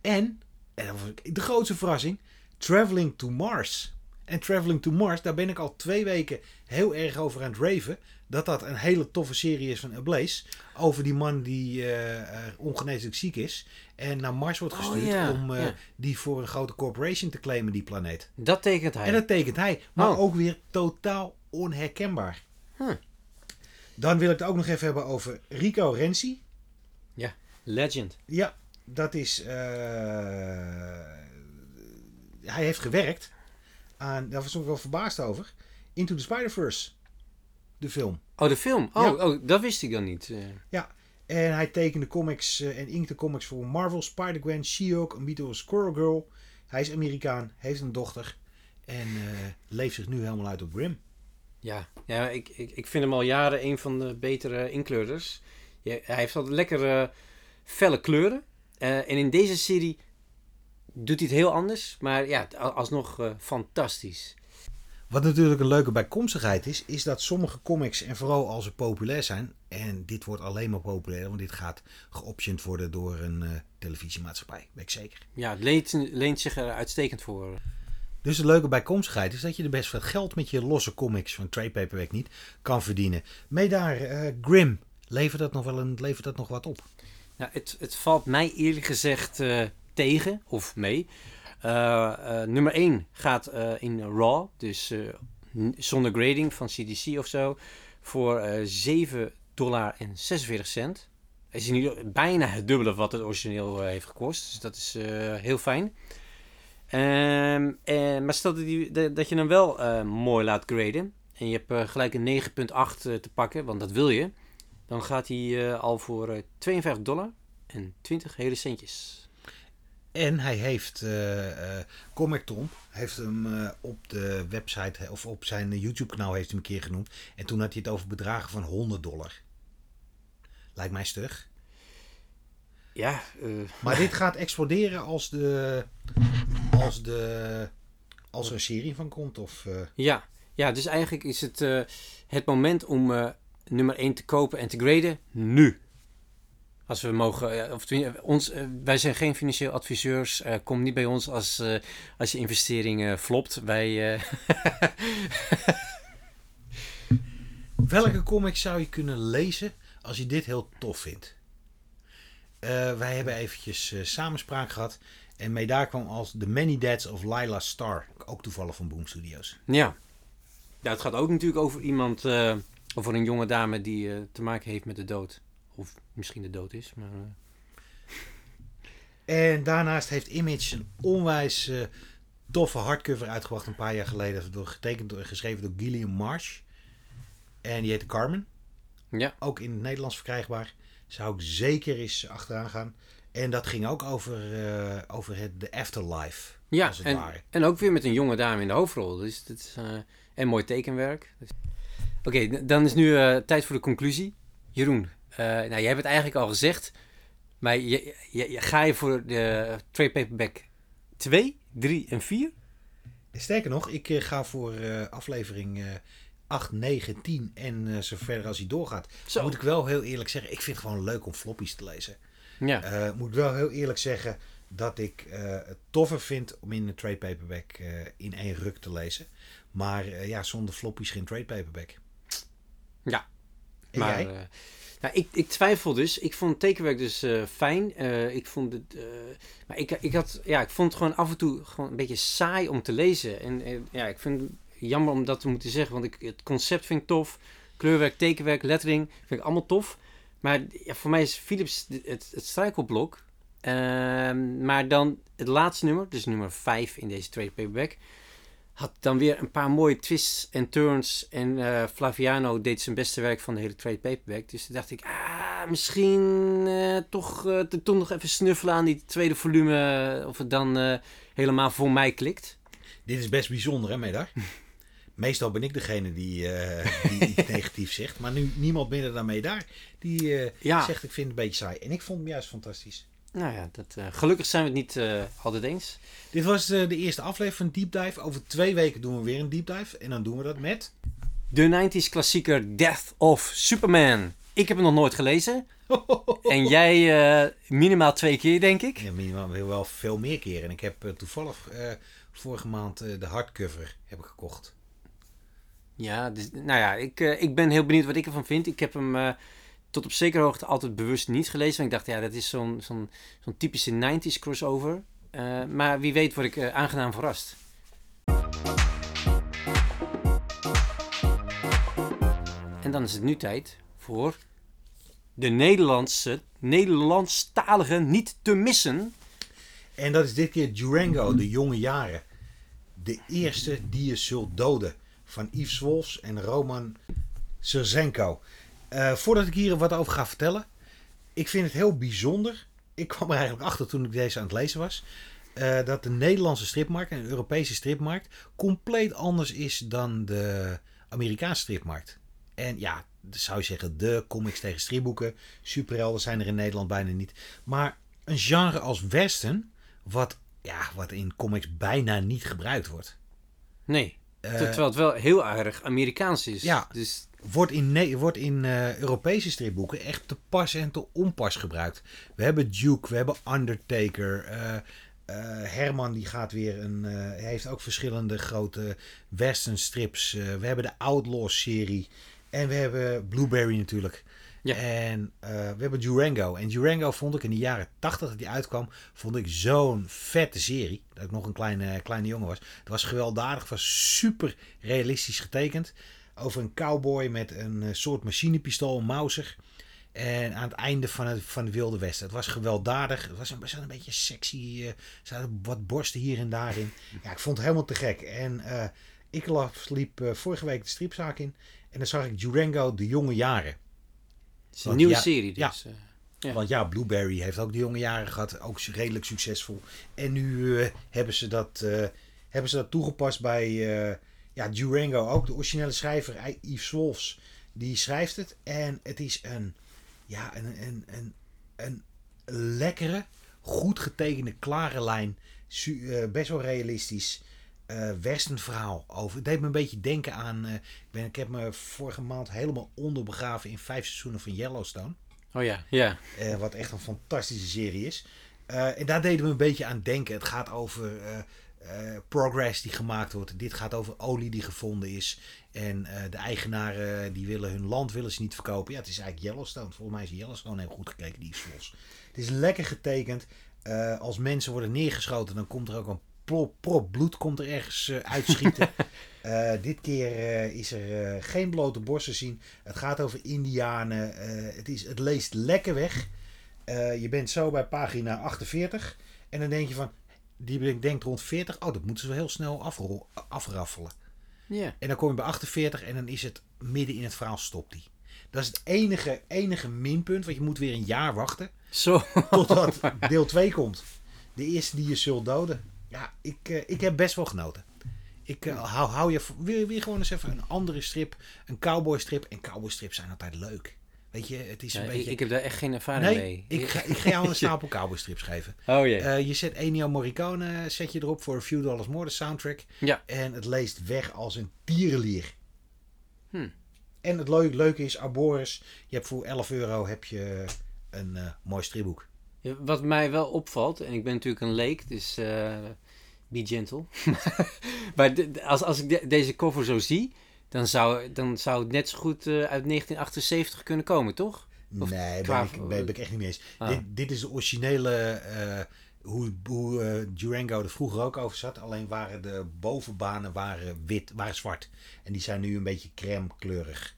en, en was de grootste verrassing, Traveling to Mars. En Traveling to Mars, daar ben ik al twee weken heel erg over aan het raven. Dat dat een hele toffe serie is van Ablaze. Over die man die eh, ongeneeslijk ziek is. En naar Mars wordt Oh, gestuurd ja, om eh, ja. die voor een grote corporation te claimen, die planeet. Dat tekent hij. En dat tekent hij. Maar Oh. ook weer totaal onherkenbaar. Huh. Dan wil ik het ook nog even hebben over Rico Renzi. Legend. Ja, dat is. hij heeft gewerkt aan. Daar was ik wel verbaasd over. Into the Spider-Verse. De film. Oh, de film. Oh, Ja. oh dat wist ik dan niet. eh. En hij tekende comics eh, en inkte comics voor Marvel, Spider-Gwen, She-Hulk, Amito Squirrel Girl. Hij is Amerikaan, heeft een dochter. En eh, leeft zich nu helemaal uit op Grim. Ja, ja ik, ik, ik vind hem al jaren een van de betere inkleurders. Ja, hij heeft altijd lekkere felle kleuren. En in deze serie doet hij het heel anders. Maar ja, al- alsnog eh, fantastisch. Wat natuurlijk een leuke bijkomstigheid is, is dat sommige comics, en vooral als ze populair zijn, en dit wordt alleen maar populair, want dit gaat geoptioned worden door een eh, televisiemaatschappij, weet ik zeker. Ja, het leent, leent zich er uitstekend voor. Dus de leuke bijkomstigheid is dat je er best wat geld met je losse comics van Trade Paperback niet kan verdienen. Mee daar, eh, Grim, levert dat nog wel een, levert dat nog wat op? Nou, het, het valt mij eerlijk gezegd tegen, of mee. Eh, eh, nummer 1 gaat eh, in RAW, dus zonder grading van CDC of zo, voor eh 7 dollar en 46 cent. Is nu bijna het dubbele wat het origineel heeft gekost, dus dat is heel fijn. Ehm, en, maar stel dat, die, dat- je hem wel mooi laat graden en je hebt gelijk een 9.8 eh, te pakken, want dat wil je. Dan gaat hij al voor eh, 52 dollar en 20 hele centjes. En hij heeft, eh eh Comic Tom heeft hem eh, op de website, of op zijn YouTube kanaal heeft hij hem een keer genoemd. En toen had hij het over bedragen van 100 dollar. Lijkt mij stug. Ja, Maar dit gaat exploderen als de, als de, als er een serie van komt. Of, ja. ja, dus eigenlijk is het het moment om nummer 1 te kopen en te graden nu. Als we mogen, eh, of tenminste, ons, eh, wij zijn geen financieel adviseurs. Eh, kom niet bij ons als, eh, als je investering eh, flopt. Wij, eh, Welke comic zou je kunnen lezen als je dit heel tof vindt? Eh, wij hebben eventjes eh, samenspraak gehad. En mee daar kwam als The Many Deaths of Lila Star. Ook toevallig van Boom Studios. ja. ja, het gaat ook natuurlijk over iemand, eh, over een jonge dame die eh, te maken heeft met de dood. Of misschien de dood is, maar... eh, En daarnaast heeft Image een onwijs eh, toffe hardcover uitgebracht een paar jaar geleden. Door, getekend door, geschreven door Gillian Marsh. En die heette Carmen. ja, Ook in het Nederlands verkrijgbaar. Zou ik zeker eens achteraan gaan. En dat ging ook over, eh, over het, de afterlife. ja als het en, ware. en ook weer met een jonge dame in de hoofdrol. Dus dat is, en mooi tekenwerk. Dus- Oké, dan is nu tijd voor de conclusie. Jeroen, eh, nou, jij hebt het eigenlijk al gezegd. Maar je, je, je- ga je voor de trade paperback 2, 3 en 4? Sterker nog, ik eh, ga voor eh, aflevering eh 8, 9, 10 en eh, zo verder als hij doorgaat. Zo. Moet ik wel heel eerlijk zeggen, ik vind het gewoon leuk om floppies te lezen. Ja. Eh, moet ik wel heel eerlijk zeggen dat ik eh, het toffer vind om in een trade paperback eh, in één ruk te lezen. Maar eh, ja, zonder floppies geen trade paperback. Ja. En maar jij? Eh, nou, ik, ik twijfel dus. Ik vond tekenwerk dus eh, fijn. Eh, ik vond het. eh, maar ik, ik, had, ja, ik vond het gewoon af en toe gewoon een beetje saai om te lezen. En ja, ik vind het jammer om dat te moeten zeggen. Want ik, het concept vind ik tof. Kleurwerk, tekenwerk, lettering vind ik allemaal tof. Maar ja, voor mij is Philips het, het struikelblok. Ehm, maar dan het laatste nummer, dus nummer 5 in deze trade paperback had dan weer een paar mooie twists en turns. En eh, Flaviano deed zijn beste werk van de hele trade paperback. Dus toen dacht ik, ah, misschien eh, toch, eh, te- toch nog even snuffelen aan die tweede volume. eh, Of het dan eh, helemaal voor mij klikt. Dit is best bijzonder, hè, Medar? Meestal ben ik degene die, eh, die iets negatief zegt. Maar nu niemand minder dan Medar. Die eh, Ja. zegt ik vind het een beetje saai. En ik vond hem juist fantastisch. Nou ja, dat, eh, gelukkig zijn we het niet eh, altijd eens. Dit was eh, de eerste aflevering van Deep Dive. Over twee weken doen we weer een Deep Dive. En dan doen we dat met... De 90s klassieker Death of Superman. Ik heb hem nog nooit gelezen. En jij minimaal twee keer, denk ik. Ja, minimaal wel, veel meer keren. En ik heb toevallig vorige maand de hardcover heb ik gekocht. Ja, dus, nou ja, ik, ik ben heel benieuwd wat ik ervan vind. Ik heb hem tot op zekere hoogte altijd bewust niet gelezen. Want ik dacht, ja, dat is zo'n typische 90s crossover. Eh, maar wie weet word ik eh, aangenaam verrast. En dan is het nu tijd voor de Nederlandse, Nederlandstalige niet te missen. En dat is dit keer Durango, de jonge jaren. De eerste die je zult doden. Van Yves Wolfs en Roman Serzenko. Eh, voordat ik hier wat over ga vertellen. Ik vind het heel bijzonder. Ik kwam er eigenlijk achter toen ik deze aan het lezen was. eh, dat de Nederlandse stripmarkt en de Europese stripmarkt compleet anders is dan de Amerikaanse stripmarkt. En ja, zou je zeggen, de comics tegen stripboeken. Superhelden zijn er in Nederland bijna niet. Maar een genre als western, wat, ja, wat in comics bijna niet gebruikt wordt. Nee, Eh, terwijl het wel heel erg Amerikaans is. Ja. Dus wordt in, wordt in eh, Europese stripboeken echt te pas en te onpas gebruikt. We hebben Duke, we hebben Undertaker. eh, eh, Herman die gaat weer een. hij heeft ook verschillende grote western strips. We hebben de Outlaw serie. En we hebben Blueberry natuurlijk. Ja. En we hebben Durango. En Durango vond ik in de jaren 80 dat die uitkwam, vond ik zo'n vette serie. Dat ik nog een kleine, kleine jongen was. Het was gewelddadig, was super realistisch getekend. Over een cowboy met een eh, soort machinepistool, een Mauser. En aan het einde van het, van het Wilde Westen. Het was gewelddadig. Het was een, een beetje sexy. eh, Er zaten wat borsten hier en daar in. Ja, ik vond het helemaal te gek. En eh, ik las- liep vorige week de stripzaak in. En dan zag ik Durango de jonge jaren. het is een Want nieuwe ja, serie. Dus, Ja. Want ja, Blueberry heeft ook de jonge jaren gehad. Ook redelijk succesvol. En nu hebben, ze dat, hebben ze dat toegepast bij ja, Durango. Ook de originele schrijver Yves Wolfs. Die schrijft het. En het is een, ja, een, een, een, een lekkere, goed getekende, klare lijn. Eh, best wel realistisch. eh western verhaal over. Het deed me een beetje denken aan. eh, ik, ben, ik heb me vorige maand helemaal onderbegraven in vijf seizoenen van Yellowstone. Oh ja, ja. Wat echt een fantastische serie is. En daar deden we een beetje aan denken. Het gaat over eh, eh, progress die gemaakt wordt. Dit gaat over olie die gevonden is. En eh, de eigenaren die willen hun land willen ze niet verkopen. Ja, het is eigenlijk Yellowstone. Volgens mij is Yellowstone heel goed gekeken. Die is los. Het is lekker getekend. Eh, als mensen worden neergeschoten, dan komt er ook een prop, prop bloed komt er ergens eh, uitschieten. Eh, dit keer eh, is er eh, geen blote borst te zien. Het gaat over Indianen. Eh, het, is, het leest lekker weg. Eh, je bent zo bij pagina 48. En dan denk je van, die denkt rond 40. Oh, dat moeten ze wel heel snel afrol, afraffelen. Ja. En dan kom je bij 48 en dan is het midden in het verhaal stopt die. Dat is het enige, enige minpunt, want je moet weer een jaar wachten Zo. totdat deel 2 komt. De eerste die je zult doden. Ja, ik, eh, ik heb best wel genoten. Ik eh, hou, hou je, wil je gewoon eens even een andere strip, een cowboy strip. En cowboy strips zijn altijd leuk. Weet je, het is een Ja, beetje... ik heb daar echt geen ervaring nee, mee. ik ga, ik ga jou een stapel cowboy strips geven. Oh jee. Eh, je zet Ennio Morricone zet je erop voor a few dollars more, de soundtrack. ja. En het leest weg als een tierenlier. Hm. En het leuke, leuke is, Arboris, je hebt voor 11 euro heb je een eh, mooi stripboek. Ja, Wat mij wel opvalt, en ik ben natuurlijk een leek, dus eh be gentle. maar de- als, als ik de- deze cover zo zie, dan zou, dan zou het net zo goed eh, uit 1978 kunnen komen, toch? Of nee, qua- ben ik, ben, ik echt niet mee eens. Ah. Dit, dit is de originele, eh, hoe, hoe eh, Durango er vroeger ook over zat. Alleen waren de bovenbanen waren wit, waren zwart. En die zijn nu een beetje crème kleurig.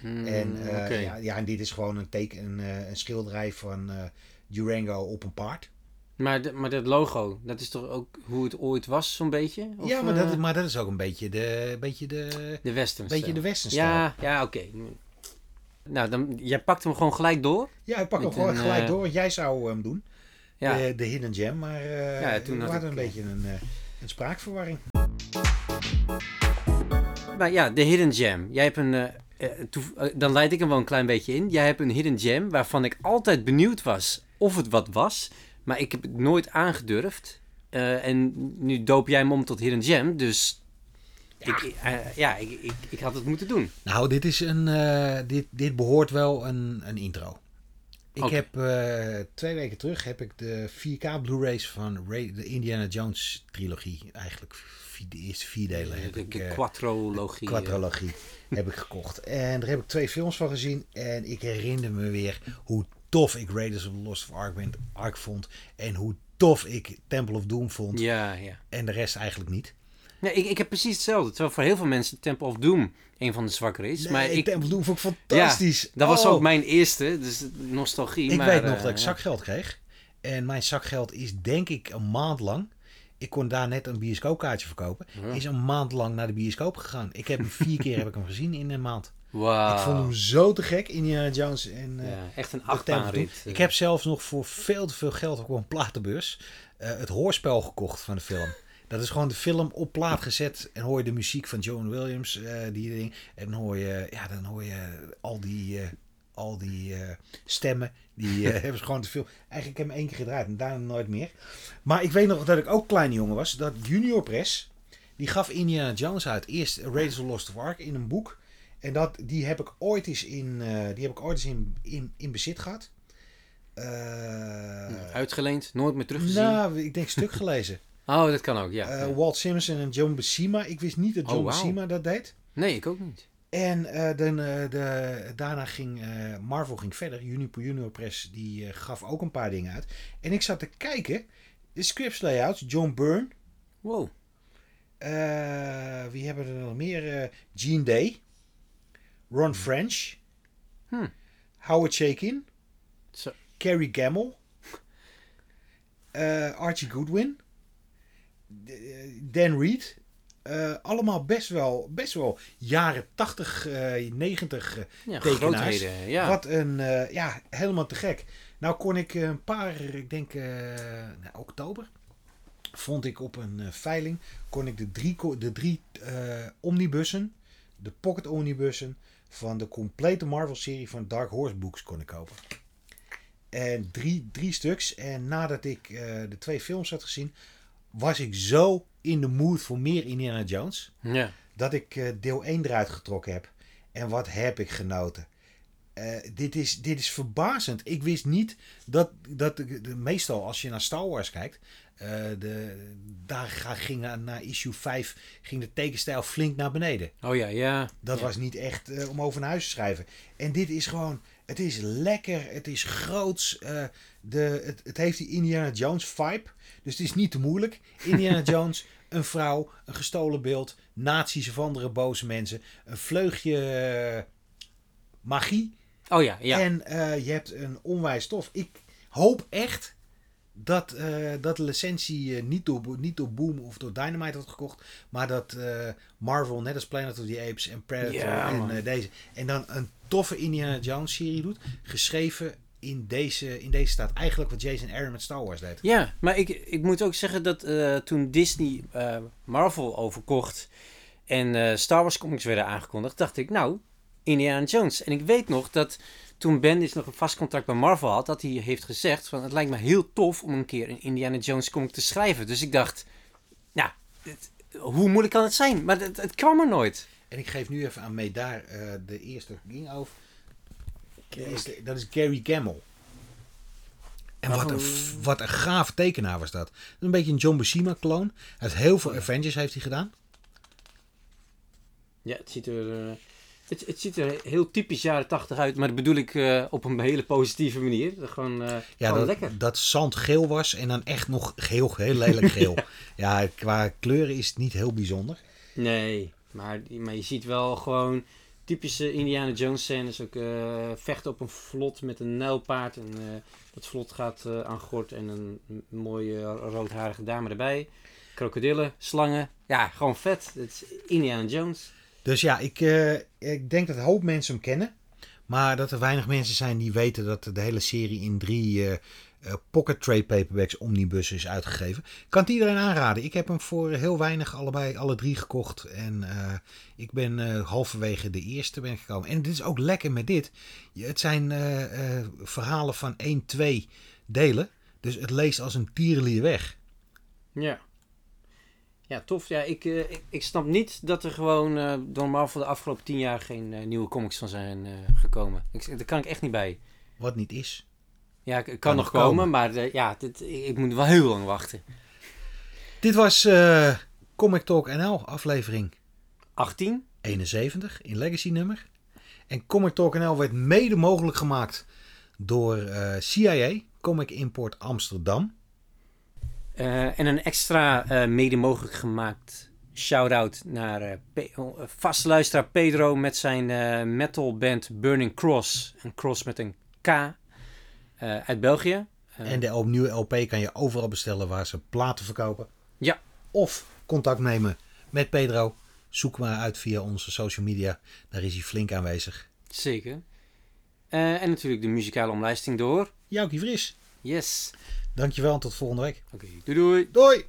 Hmm, en, ja, ja, en dit is gewoon een, teken, een, een schilderij van Durango op een paard. Maar, de- maar dat logo, dat is toch ook hoe het ooit was, zo'n beetje? Of, ja, maar, dat, eh, is- maar dat is ook een beetje de, beetje de, de western beetje de western Ja, ja oké. Nou, dan, jij pakt hem gewoon gelijk door. Ja, ik pak hem gewoon een, gelijk eh, door. want Jij zou hem doen. Ja. De, de Hidden Gem. Maar eh Ja, toen we had hadden een eh, beetje een, eh, een spraakverwarring. Maar ja, de Hidden Gem. Jij hebt een. eh, eh, eh, dan leid ik hem wel een klein beetje in. Jij hebt een Hidden Gem waarvan ik altijd benieuwd was of het wat was. Maar ik heb het nooit aangedurfd. Eh, en nu doop jij hem om tot Hidden Gem. Dus. Ja. Ik, eh, ja, ik, ik, ik had het moeten doen. Nou, dit, is een, eh, dit, dit behoort wel een, een intro. Ik heb twee weken terug heb ik de 4K Blu-rays van Ray- de Indiana Jones trilogie. Eigenlijk de eerste vier delen heb de ik. de quadrologie heb ik gekocht. En daar heb ik twee films van gezien. En ik herinner me weer hoe tof ik Raiders of the Lost Ark, ben- Ark vond. En hoe tof ik Temple of Doom vond. Ja, ja. En de rest eigenlijk niet. Nee, ik, ik heb precies hetzelfde. Terwijl voor heel veel mensen Temple of Doom een van de zwakkere is. Nee, maar ik, Temple of Doom vond ik fantastisch. dat was Oh. ook mijn eerste. Dus nostalgie. Ik maar, weet nog eh, dat ik ja. zakgeld kreeg. En mijn zakgeld is denk ik een maand lang. Ik kon daar net een bioscoopkaartje verkopen. Ja. Is een maand lang naar de bioscoop gegaan. Ik heb hem vier keer heb ik hem gezien in een maand. Wauw. Ik vond hem zo te gek, Indiana Jones. En, eh, Ja, echt een of achtbaanrit. Ik heb zelfs nog voor veel te veel geld op een platenbeurs eh, het hoorspel gekocht van de film. Dat is gewoon de film op plaat gezet en hoor je de muziek van John Williams, eh, die ding. En dan hoor je, ja, dan hoor je al die, eh, al die eh, stemmen. Die eh, hebben ze gewoon te veel. Eigenlijk heb ik hem één keer gedraaid en daarna nooit meer. Maar ik weet nog dat ik ook klein jongen was. Dat Junior Press, die gaf Indiana Jones uit. Eerst Raiders of Lost Ark in een boek. En dat, die heb ik ooit eens in, eh, die heb ik ooit eens in, in, in bezit gehad. Eh, Uitgeleend, nooit meer teruggezien. nou, ik denk stuk gelezen. oh, dat kan ook, ja. Eh. Walt Simonson en John Buscema. Ik wist niet dat Oh, John. Buscema dat deed. Nee, ik ook niet. En dan, eh, de, daarna ging Marvel ging verder. Juniper Junior Press die gaf ook een paar dingen uit. En ik zat te kijken. De scripts layouts. John Byrne. Wow. Wie hebben er nog meer? Gene Day. Ron French. Hm. Howard Shakin. Zo. Carrie Gamble. eh, Archie Goodwin. Eh, Dan Reed. Eh, allemaal best wel, best wel jaren 80, eh 90 eh, Ja, tekenaars. grootheden. Ja. Wat een, ja, helemaal te gek. Nou kon ik een paar, ik denk nou, oktober, vond ik op een veiling, kon ik de drie, de drie omnibussen, de pocket omnibussen van de complete Marvel serie van Dark Horse Books kon ik kopen. En drie, drie stuks. En nadat ik eh, de twee films had gezien, was ik zo in de mood voor meer Indiana Jones ja. dat ik eh, deel 1 eruit getrokken heb. En wat heb ik genoten. eh, dit, is, dit is verbazend. Ik wist niet dat, dat de, de- meestal als je naar Star Wars kijkt, eh, de, daar ga- ging naar issue 5 ging de tekenstijl flink naar beneden. Oh ja, ja. Dat Ja. was niet echt eh, om over naar huis te schrijven. En dit is gewoon, het is lekker, het is groots. eh, de, het, het heeft die Indiana Jones vibe. Dus het is niet te moeilijk. Indiana Jones, een vrouw, een gestolen beeld, nazi's of andere boze mensen, een vleugje magie. Oh ja, ja. En je hebt een onwijs stof. Ik hoop echt dat, eh, dat de licentie eh, niet, door, niet door Boom of door Dynamite wordt gekocht. Maar dat eh, Marvel, net als Planet of the Apes en Predator en deze. En dan een toffe Indiana Jones serie doet. Geschreven in deze, in deze staat. Eigenlijk wat Jason Aaron met Star Wars deed. Ja, maar ik, ik moet ook zeggen dat toen Disney Marvel overkocht en Star Wars comics werden aangekondigd, dacht ik, nou, Indiana Jones. En ik weet nog dat toen Bendis nog een vast contract bij Marvel had, dat hij heeft gezegd van het lijkt me heel tof om een keer een Indiana Jones comic te schrijven. Dus ik dacht, nou, het- hoe moeilijk kan het zijn? Maar het, het kwam er nooit. En ik geef nu even aan Medaar eh de eerste ging over. Dat is, dat is Gary Gamble. En wat een, f- wat een gaaf tekenaar was dat. Is een beetje een John Buscema-kloon. Hij heeft heel veel Avengers heeft hij gedaan. Ja, het ziet er, eh, het, het ziet er heel typisch jaren tachtig uit, maar dat bedoel ik eh, op een hele positieve manier. Gewoon, eh Ja, gewoon dat, lekker. dat zand geel was en dan echt nog heel, heel lelijk geel. ja, qua kleuren is het niet heel bijzonder. Nee, maar, maar je ziet wel gewoon typische Indiana Jones scènes. Ook eh, vechten op een vlot met een nijlpaard. En dat vlot gaat aan gort en een mooie roodharige dame erbij. Krokodillen, slangen. Ja, gewoon vet. Het is Indiana Jones. Dus ja, ik, eh, ik denk dat een hoop mensen hem kennen. Maar dat er weinig mensen zijn die weten dat de hele serie in drie eh, eh, pocket trade paperbacks omnibussen is uitgegeven. Kan het iedereen aanraden. Ik heb hem voor heel weinig allebei, alle drie gekocht. En ik ben halverwege de eerste ben gekomen. En dit is ook lekker met dit. Het zijn verhalen van 1, 2 delen. Dus het leest als een tierenlier weg. Ja. Ja, tof. Ja, ik, eh, ik, ik snap niet dat er gewoon eh, door Marvel de afgelopen tien jaar geen eh, nieuwe comics van zijn gekomen. Ik, daar kan ik echt niet bij. Wat niet is. Ja, het kan, Kan nog komen, komen. maar ja, dit, ik, ik moet wel heel lang wachten. Dit was Comic Talk NL aflevering 18? 71 in Legacy nummer. En Comic Talk NL werd mede mogelijk gemaakt door CIA, Comic Import Amsterdam. Eh, en een extra eh, mede mogelijk gemaakt shout-out naar eh Pe- oh, vaste luisteraar Pedro met zijn eh metalband Burning Cross. Een cross met een K uit België. En de op- nieuwe LP kan je overal bestellen waar ze platen verkopen. Ja. Of contact nemen met Pedro. Zoek maar uit via onze social media. Daar is hij flink aanwezig. Zeker. En natuurlijk de muzikale omlijsting door. Joukie Vries, Yes. Dankjewel en tot volgende week. Oké, doei doei. Doei!